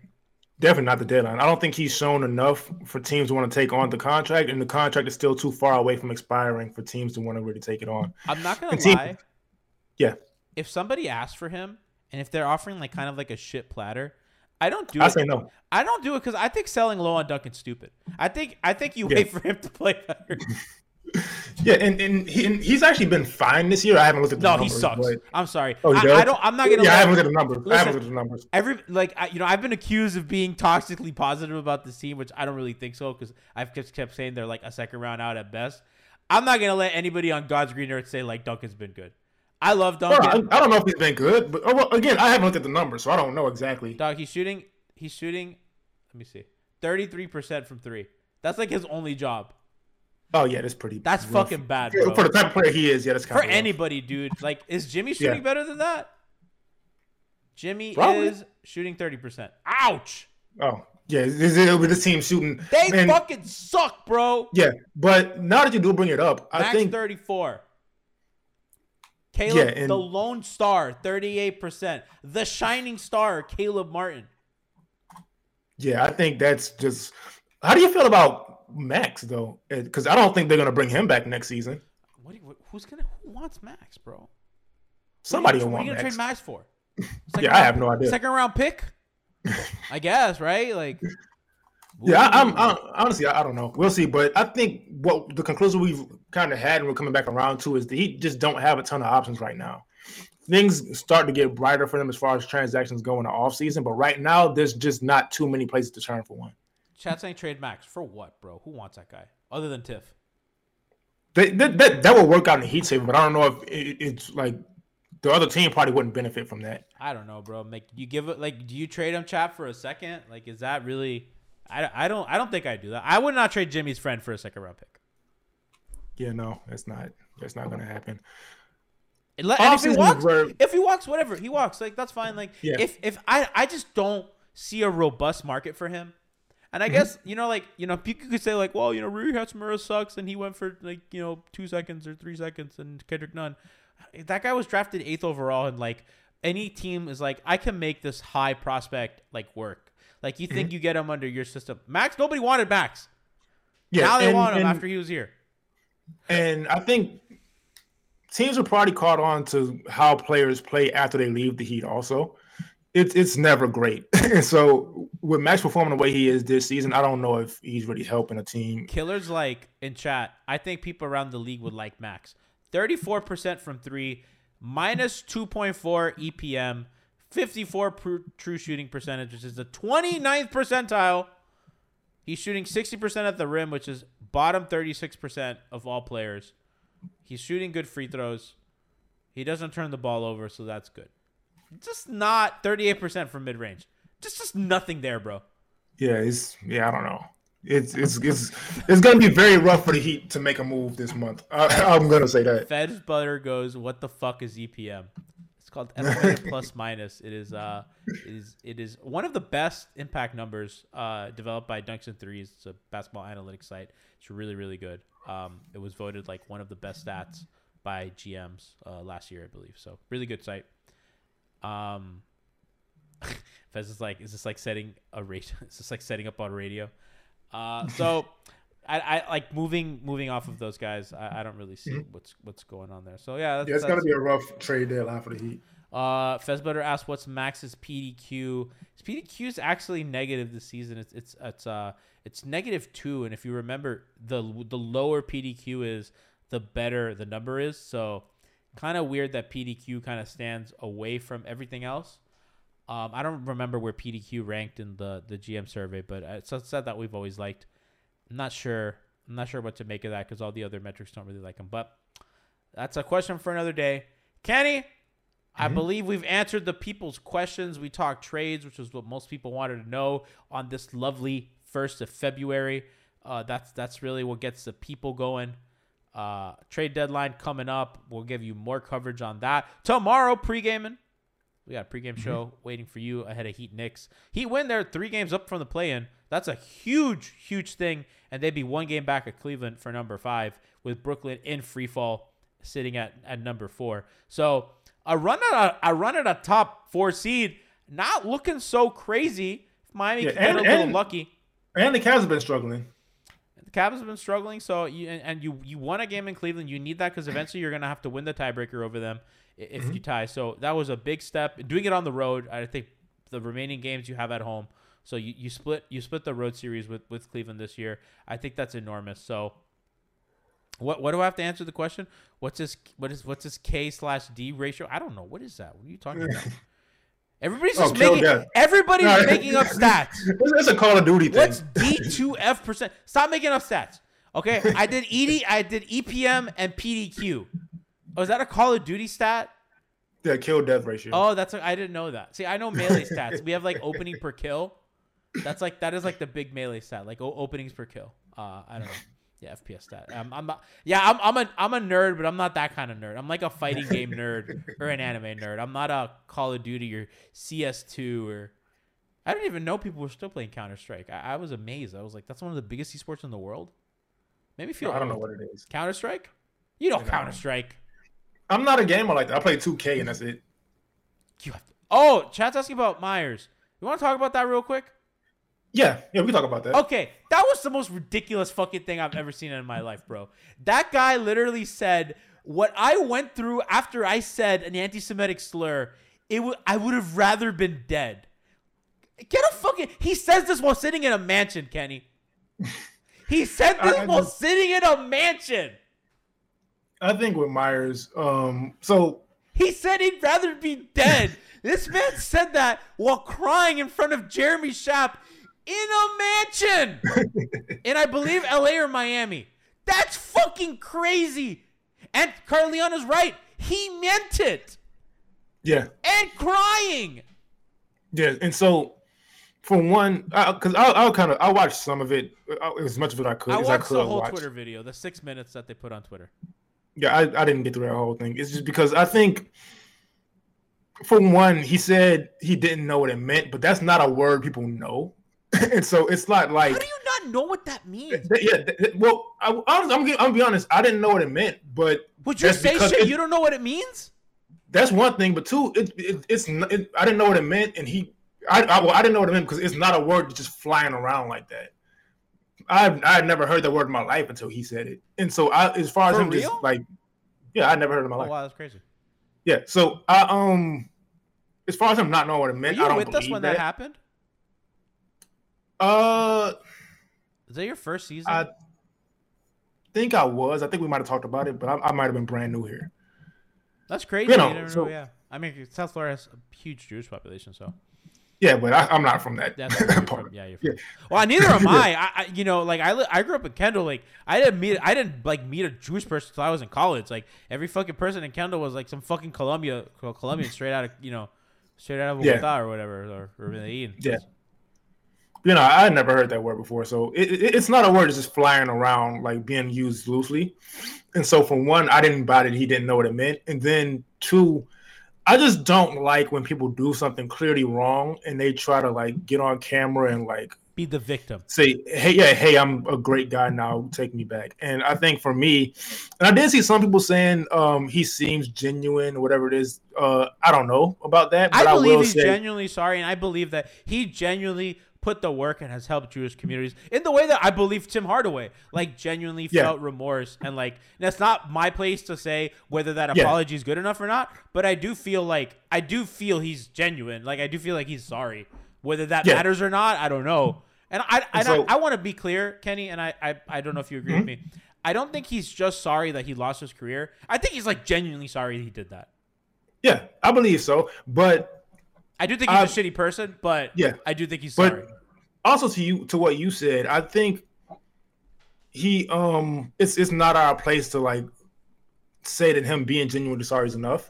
definitely not the deadline. I don't think he's shown enough for teams to want to take on the contract, and the contract is still too far away from expiring for teams to want to really take it on. I'm not gonna team- lie. Yeah, If somebody asks for him, and if they're offering like kind of like a shit platter, I don't do I it. say no. I don't do it because I think selling low on Duncan's stupid. I think I think you Yeah. wait for him to play better. [LAUGHS] Yeah, and, and, he, and he's actually been fine this year. I haven't looked at the No, numbers. No, he sucks. but- I'm sorry. Oh, I? I don't. I'm not gonna. Yeah, I haven't looked at the numbers. I Listen, haven't looked at the numbers. Every like I, you know, I've been accused of being toxically positive about this team, which I don't really think so because I've just kept saying they're like a second round out at best. I'm not gonna let anybody on God's green earth say like Duncan's been good. I love Well, Duncan. I, I don't know if he's been good, but oh, well, again, I haven't looked at the numbers, so I don't know exactly. Dog, he's shooting. He's shooting. Let me see. Thirty three percent from three. That's like his only job. Oh yeah, that's pretty. That's rough. fucking bad, For, bro. for the type of player he is. Yeah, that's kind of For anybody, dude. Like, is Jimmy shooting Yeah. better than that? Jimmy Probably. is shooting thirty percent. Ouch! Oh yeah, it'll be this team shooting. They and- fucking suck, bro. Yeah, but now that you do bring it up, I Max think 34. Caleb, Yeah, and- the lone star, 38%. The shining star, Caleb Martin. yeah, I think that's just. How do you feel about Max though? Because I don't think they're gonna bring him back next season. What, you- who's gonna who wants Max, bro? Somebody what will are you want gonna Max. trade Max for? [LAUGHS] Yeah, I have no idea. Second round pick? I guess, right? Like [LAUGHS] Yeah, I, i honestly, I, I don't know. We'll see, but I think what the conclusion we've kind of had, and we're coming back around to, is that he just don't have a ton of options right now. Things start to get brighter for them as far as transactions go in the off season, but right now there's just not too many places to turn for one. Chat saying trade Max. For what, bro? Who wants that guy? Other than Tiff. They, that, that that will work out in the heat saver, but I don't know if it, it's like the other team probably wouldn't benefit from that. I don't know, bro. Like you give it like do you trade him chat for a second? Like is that really I, I don't I don't think I do that. I would not trade Jimmy's friend for a second round pick. Yeah, no, that's not that's not gonna happen. And and if he walks, where- if he walks, whatever he walks, like that's fine. Like Yeah. if if I I just don't see a robust market for him, and I Mm-hmm. guess you know like you know people could say like well you know Rui Hachimura sucks and he went for like you know two seconds or three seconds and Kendrick Nunn, that guy was drafted eighth overall and like any team is like I can make this high prospect like work. Like you Mm-hmm. think you get him under your system, Max? Nobody wanted Max. Yeah, now they and- want him and- after he was here. And I think teams are probably caught on to how players play after they leave the Heat. Also, it's it's never great. and [LAUGHS] so with Max performing the way he is this season, I don't know if he's really helping a team. Killers like in chat. I think people around the league would like Max. 34% from three, minus 2.4 EPM, 54 pr- true shooting percentage, which is the 29th percentile. He's shooting 60% at the rim, which is bottom 36% of all players. He's shooting good free throws. He doesn't turn the ball over, so that's good. Just not 38% from mid range. Just just nothing there, bro. Yeah, it's yeah, I don't know. It's it's it's it's gonna be very rough for the Heat to make a move this month. I, I'm gonna say that. Fed's butter goes, what the fuck is EPM? It's called estimated [LAUGHS] plus minus. It is uh it is it is one of the best impact numbers uh developed by Dunks and Threes. It's a basketball analytics site. It's really, really good. Um it was voted like one of the best stats by GMs uh last year, I believe. So really good site. Um [LAUGHS] Fez is like, is this like setting a radio? [LAUGHS] Is this like setting up on radio? Uh, so [LAUGHS] I, I like moving moving off of those guys. I, I don't really see what's what's going on there. So yeah, that's, Mm-hmm. Yeah, it's that's, gonna be a rough trade deadline for the Heat. Uh, Fez Fezbetter asked, "What's Max's PDQ?" His PDQ is actually negative this season. It's it's it's uh it's negative two, and if you remember, the the lower PDQ is, the better the number is. So, kind of weird that PDQ kind of stands away from everything else. Um, I don't remember where PDQ ranked in the the GM survey, but it's a set that we've always liked. I'm not sure. I'm not sure what to make of that because all the other metrics don't really like him. But that's a question for another day. Kenny, I believe we've answered the people's questions. We talked trades, which is what most people wanted to know on this lovely first of February. Uh, that's that's really what gets the people going. Uh, trade deadline coming up. We'll give you more coverage on that tomorrow. Pre-gaming. We got a pregame show waiting for you ahead of Heat Knicks. Heat win there, three games up from the play-in. That's a huge, huge thing, and they'd be one game back at Cleveland for number five, with Brooklyn in free fall, sitting at, at number four. So a run at a, a run at a top four seed, not looking so crazy. Miami Yeah, could get a little and- lucky. And the Cavs have been struggling. The Cavs have been struggling, so you and, and you you won a game in Cleveland. You need that because eventually you're gonna have to win the tiebreaker over them if Mm-hmm. you tie. So that was a big step. Doing it on the road, I think the remaining games you have at home. So you, you split you split the road series with with Cleveland this year. I think that's enormous. So what what do I have to answer the question? What's this what is what's this K slash D ratio? I don't know. What is that? What are you talking [LAUGHS] about? Everybody's Oh, just kill making death. everybody's No, making up [LAUGHS] stats. It's a Call of Duty thing. What's D2F percent? Stop making up stats. Okay, I did ED, I did EPM and PDQ. Oh, is that a Call of Duty stat? Yeah, kill death ratio. Oh, that's I didn't know that. See, I know melee [LAUGHS] stats. We have like opening per kill. That's like that is like the big melee stat, like openings per kill. Uh, I don't know. Yeah, FPS stat. Um, I'm not, yeah, I'm, I'm a I'm a nerd, but I'm not that kind of nerd. I'm like a fighting [LAUGHS] game nerd or an anime nerd. I'm not a Call of Duty or CS2 or. I didn't even know people were still playing Counter Strike. I, I was amazed. I was like, that's one of the biggest esports in the world. Made me feel. I don't know what it is. Counter Strike. You know. Counter Strike. I'm not a gamer like that. I play 2K and that's it. To. Oh, chat's asking about Meyers. You want to talk about that real quick? Yeah, yeah, we can talk about that. Okay, that was the most ridiculous fucking thing I've ever seen in my life, bro. That guy literally said what I went through after I said an anti-Semitic slur. It would I would have rather been dead. Get a fucking. He says this while sitting in a mansion, Kenny. He said this I- while sitting in a mansion. I think with Meyers, um, so He said he'd rather be dead. this man said that while crying in front of Jeremy Schaap in a mansion. [LAUGHS] and I believe LA or Miami. That's fucking crazy. And Carleone's right. He meant it. yeah, And crying. yeah, and so for one, because I'll, I'll kind of I watched some of it uh, as much of it I could I as I watched could the whole. Twitter video, the six minutes that they put on Twitter. Yeah, I, I didn't get through that whole thing. It's just because I think, for one, he said he didn't know what it meant, but that's not a word people know, [LAUGHS] and so it's not like. How do you not know what that means? Th- yeah, th- well, I, I'm, I'm, gonna- I'm gonna be honest. I didn't know what it meant, but Would you say shit it- you don't know what it means? that's one thing. But two, it, it, it's it, I didn't know what it meant, and he, I, I, well, I didn't know what it meant because it's not a word that's just flying around like that. I I had never heard that word in my life until he said it, and so I, as far as For him just like, yeah, I never heard it in my Oh life. wow, that's crazy. Yeah, so I um, as far as him not knowing what it Were meant, I you don't with us when that. that happened? Uh, Is that your first season? I think I was. I think we might have talked about it, but I, I might have been brand new here. That's crazy. You know, so- know, yeah. I mean, South Florida has a huge Jewish population, so Yeah, but I, I'm not from that that's [LAUGHS] part. from. Yeah, you're Yeah. Well, neither am [LAUGHS] I. I, I. You know, like I, li- I grew up in Kendall. Like I didn't meet, I didn't like meet a Jewish person until I was in college. Like every fucking person in Kendall was like some fucking Colombia, Colombian, straight out of you know, straight out of Yeah. Bogota or whatever, or, or Medellin. Yeah. You know, I never heard that word before, so it, it, it's not a word that's just flying around like being used loosely. And so, for one, I didn't buy it; he didn't know what it meant. And then two, I just don't like when people do something clearly wrong and they try to like get on camera and like Be the victim. say, "Hey, yeah, hey, I'm a great guy now. Take me back." And I think for me, and I did see some people saying um, he seems genuine, whatever it is. Uh, I don't know about that, but I I, believe will he's say, genuinely sorry, and I believe that he genuinely put the work and has helped Jewish communities in the way that I believe Tim Hardaway like genuinely Yeah. felt remorse and like that's not my place to say whether that Yeah. apology is good enough or not. But I do feel like I do feel he's genuine. Like I do feel like he's sorry. Whether that Yeah. matters or not, I don't know. And I and so- I, I want to be clear, Kenny, and I, I I don't know if you agree with Mm-hmm. me. I don't think he's just sorry that he lost his career. I think he's like genuinely sorry he did that. Yeah, I believe so. But I do think he's Uh, a shitty person, but yeah. I do think he's sorry. But also to you to what you said, I think he um it's it's not our place to like say that him being genuinely sorry is enough.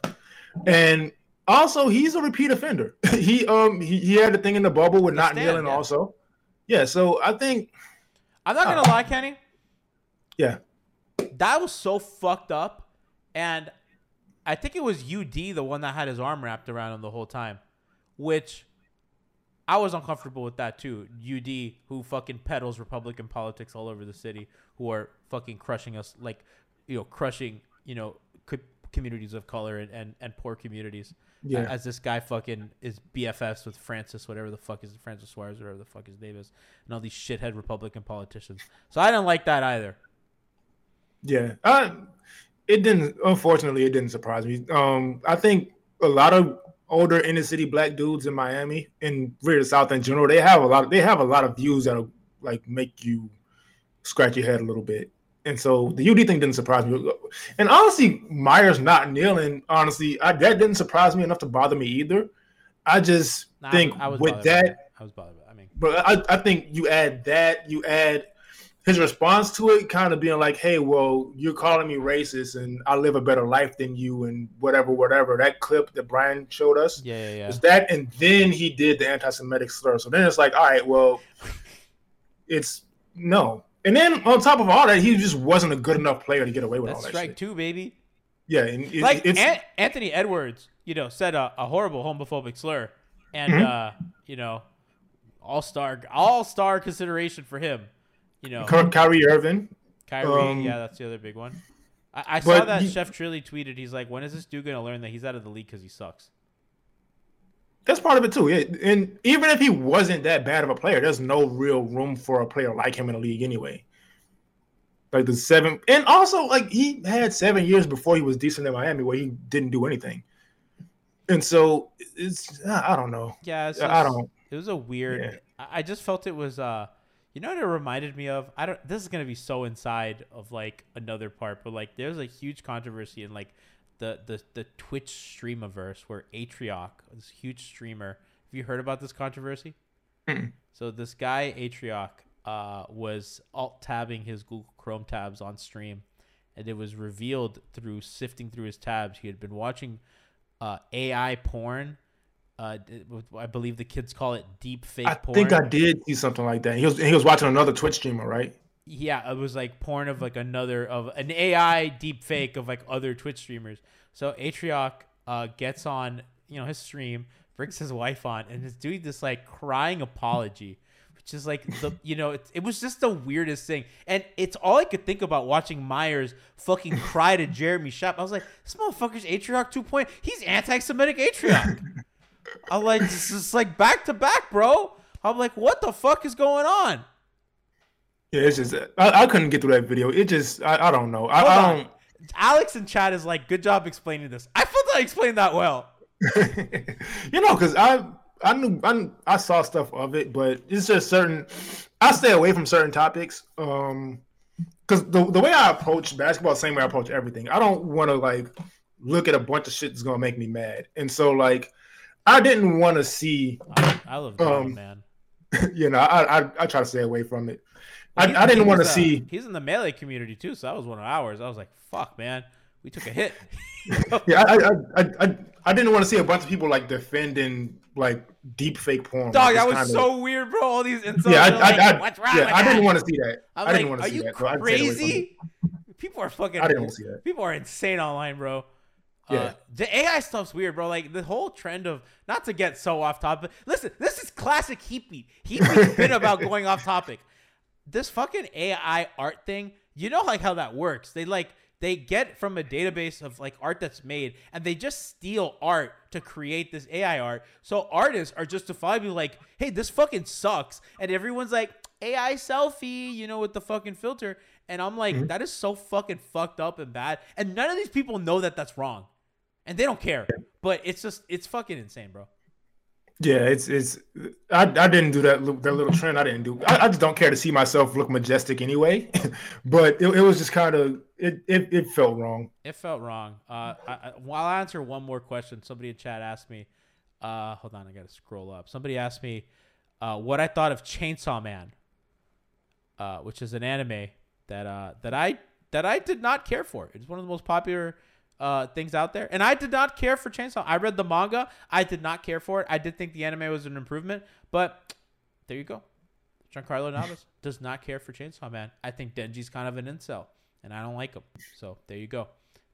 And also he's a repeat offender. [LAUGHS] he um he, he had the thing in the bubble with not stand, kneeling yeah. also. Yeah, so I think I'm not gonna uh, lie, Kenny. yeah. That was so fucked up, and I think it was UD the one that had his arm wrapped around him the whole time, which I was uncomfortable with that too. UD who fucking peddles Republican politics all over the city, who are fucking crushing us like, you know, crushing you know co- communities of color and, and, and poor communities. Yeah. As this guy fucking is BFFs with Francis, whatever the fuck is Francis Suarez, whatever the fuck his name is, and all these shithead Republican politicians. So I didn't like that either. Yeah, uh, it didn't. Unfortunately, it didn't surprise me. Um, I think a lot of older inner city black dudes in Miami and the South in general, they have a lot. Of, they have a lot of views that like make you scratch your head a little bit. And so the UD thing didn't surprise me. And honestly, Meyers not kneeling, honestly, I, that didn't surprise me enough to bother me either. I just Nah, think I was with that, I was bothered. I mean, but I, I think you add that, you add his response to it, kind of being like, "Hey, well, you're calling me racist, and I live a better life than you, and whatever, whatever." That clip that Brian showed us yeah, yeah, yeah. was that, and then he did the anti-Semitic slur. So then it's like, all right, well, it's no. And then on top of all that, he just wasn't a good enough player to get away with That's all that strike shit. two, baby. Yeah, and it, Like An- Anthony Edwards, you know, said a, a horrible homophobic slur, and Mhm. uh, you know, all star, all star consideration for him. You know, Ky- Kyrie Irving. Kyrie, um, yeah, that's the other big one. I, I saw that he- Chef Trilly tweeted. He's like, "When is this dude gonna learn that he's out of the league because he sucks?" That's part of it too. Yeah. And even if he wasn't that bad of a player, there's no real room for a player like him in the league anyway. Like the seven, and also like he had seven years before he was decent in Miami where he didn't do anything. And so it's I don't know. Yeah, it's I don't. It was a weird. Yeah. I just felt it was. uh You know what it reminded me of? I don't. This is gonna be so inside of like another part, but like there's a huge controversy in like the the the Twitch streamiverse where Atrioc, this huge streamer. Have you heard about this controversy? So this guy Atrioc uh, was alt tabbing his Google Chrome tabs on stream, and it was revealed through sifting through his tabs he had been watching uh, AI porn. Uh, I believe the kids call it deep fake porn. I porn. think I did see something like that. He was he was watching another Twitch streamer, right? yeah, it was like porn of like another of an AI deep fake of like other Twitch streamers. So Atrioc uh, gets on, you know, his stream, brings his wife on, and is doing this like crying apology, which is like the you know it, it was just the weirdest thing, and it's all I could think about watching Meyers fucking cry to Jeremy Schaap. I was like, this motherfucker's Atrioc two point. He's anti-Semitic Atrioc. [LAUGHS] I'm like, this is like back to back, bro. I'm like, what the fuck is going on? Yeah, it's just I, I couldn't get through that video. It just I, I don't know. I, I don't. Alex and Chad is like, good job explaining this. I felt I explained that well. [LAUGHS] you know, because I I knew I, knew- I saw stuff of it, but it's just certain. I stay away from certain topics. Um, because the the way I approach basketball, the same way I approach everything. I don't want to like look at a bunch of shit that's gonna make me mad, and so like I didn't want to see. I, I love Donald, Um, man. [LAUGHS] You know, I, I I try to stay away from it. I, I didn't want to uh, see. He's in the melee community too, so that was one of ours. I was like, fuck, man, we took a hit. [LAUGHS] Yeah, I, I I I didn't want to see a bunch of people like defending like deep fake porn. Dog, that was so weird, bro. All these insults. Yeah, I, are like, I, I, what's wrong yeah, I didn't want to see that. I didn't want to see that. stayed away crazy? People are fucking. I didn't want to see that. People are insane online, bro. Uh, the AI stuff's weird, bro. Like the whole trend of not to get so off topic. Listen, this is classic Heat Beat. Heat Beat's [LAUGHS] been about going off topic. This fucking AI art thing, you know, like how that works. They like they get from a database of like art that's made and they just steal art to create this AI art. So artists are justifiably like, hey, this fucking sucks. And everyone's like, AI selfie, you know, with the fucking filter. And I'm like, that is so fucking fucked up and bad. And none of these people know that that's wrong. And they don't care. But it's just, it's fucking insane, bro. Yeah, it's it's. I, I didn't do that that little trend. I didn't do. I, I just don't care to see myself look majestic anyway. [LAUGHS] but it, it was just kind of it, it. It felt wrong. It felt wrong. Uh, I, I, well, I'll answer one more question. Somebody in chat asked me. Uh, hold on, I gotta scroll up. Somebody asked me uh, what I thought of Chainsaw Man, uh, which is an anime that uh, that I that I did not care for. It's one of the most popular uh, things out there, and I did not care for Chainsaw. I read the manga. I did not care for it. I did think the anime was an improvement, but there you go. Giancarlo [LAUGHS] Navas does not care for Chainsaw Man. I think Denji's kind of an incel, and I don't like him. So there you go.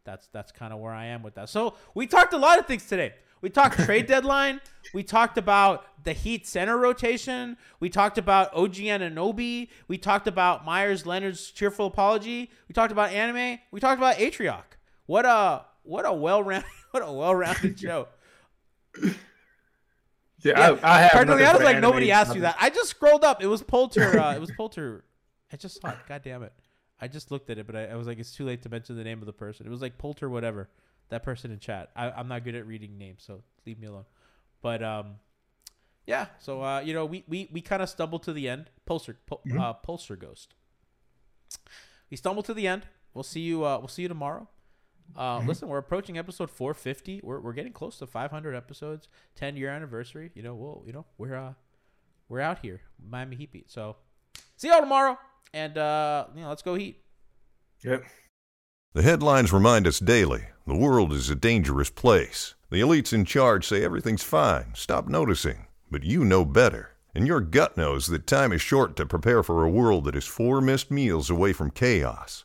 That's that's kind of where I am with that. So we talked a lot of things today. We talked trade [LAUGHS] deadline. We talked about the Heat center rotation. We talked about OG Anunoby. We talked about Meyers Leonard's cheerful apology. We talked about anime. We talked about Atrioc. What a what a well rounded [LAUGHS] what a well rounded show. [LAUGHS] Yeah, I, I have. Nothing I was like, nobody asked you that. I just scrolled up. It was Poulter. Uh, it was Poulter. I just saw it. God damn it. I just looked at it, but I, I was like, it's too late to mention the name of the person. It was like Poulter, whatever. That person in chat. I, I'm not good at reading names, so leave me alone. But um, yeah. So uh, you know, we we, we kind of stumbled to the end. Pulsar, Pul- uh, Pulsar Ghost. We stumbled to the end. We'll see you. Uh, we'll see you tomorrow. Uh, listen, we're approaching episode 450. We're, we're getting close to 500 episodes, 10 year anniversary. You know, we'll you know we're uh we're out here, Miami Heat beat. So see y'all tomorrow, and uh, you know, let's go Heat. Yep. The headlines remind us daily the world is a dangerous place. The elites in charge say everything's fine, stop noticing. But you know better. And your gut knows that time is short to prepare for a world that is four missed meals away from chaos.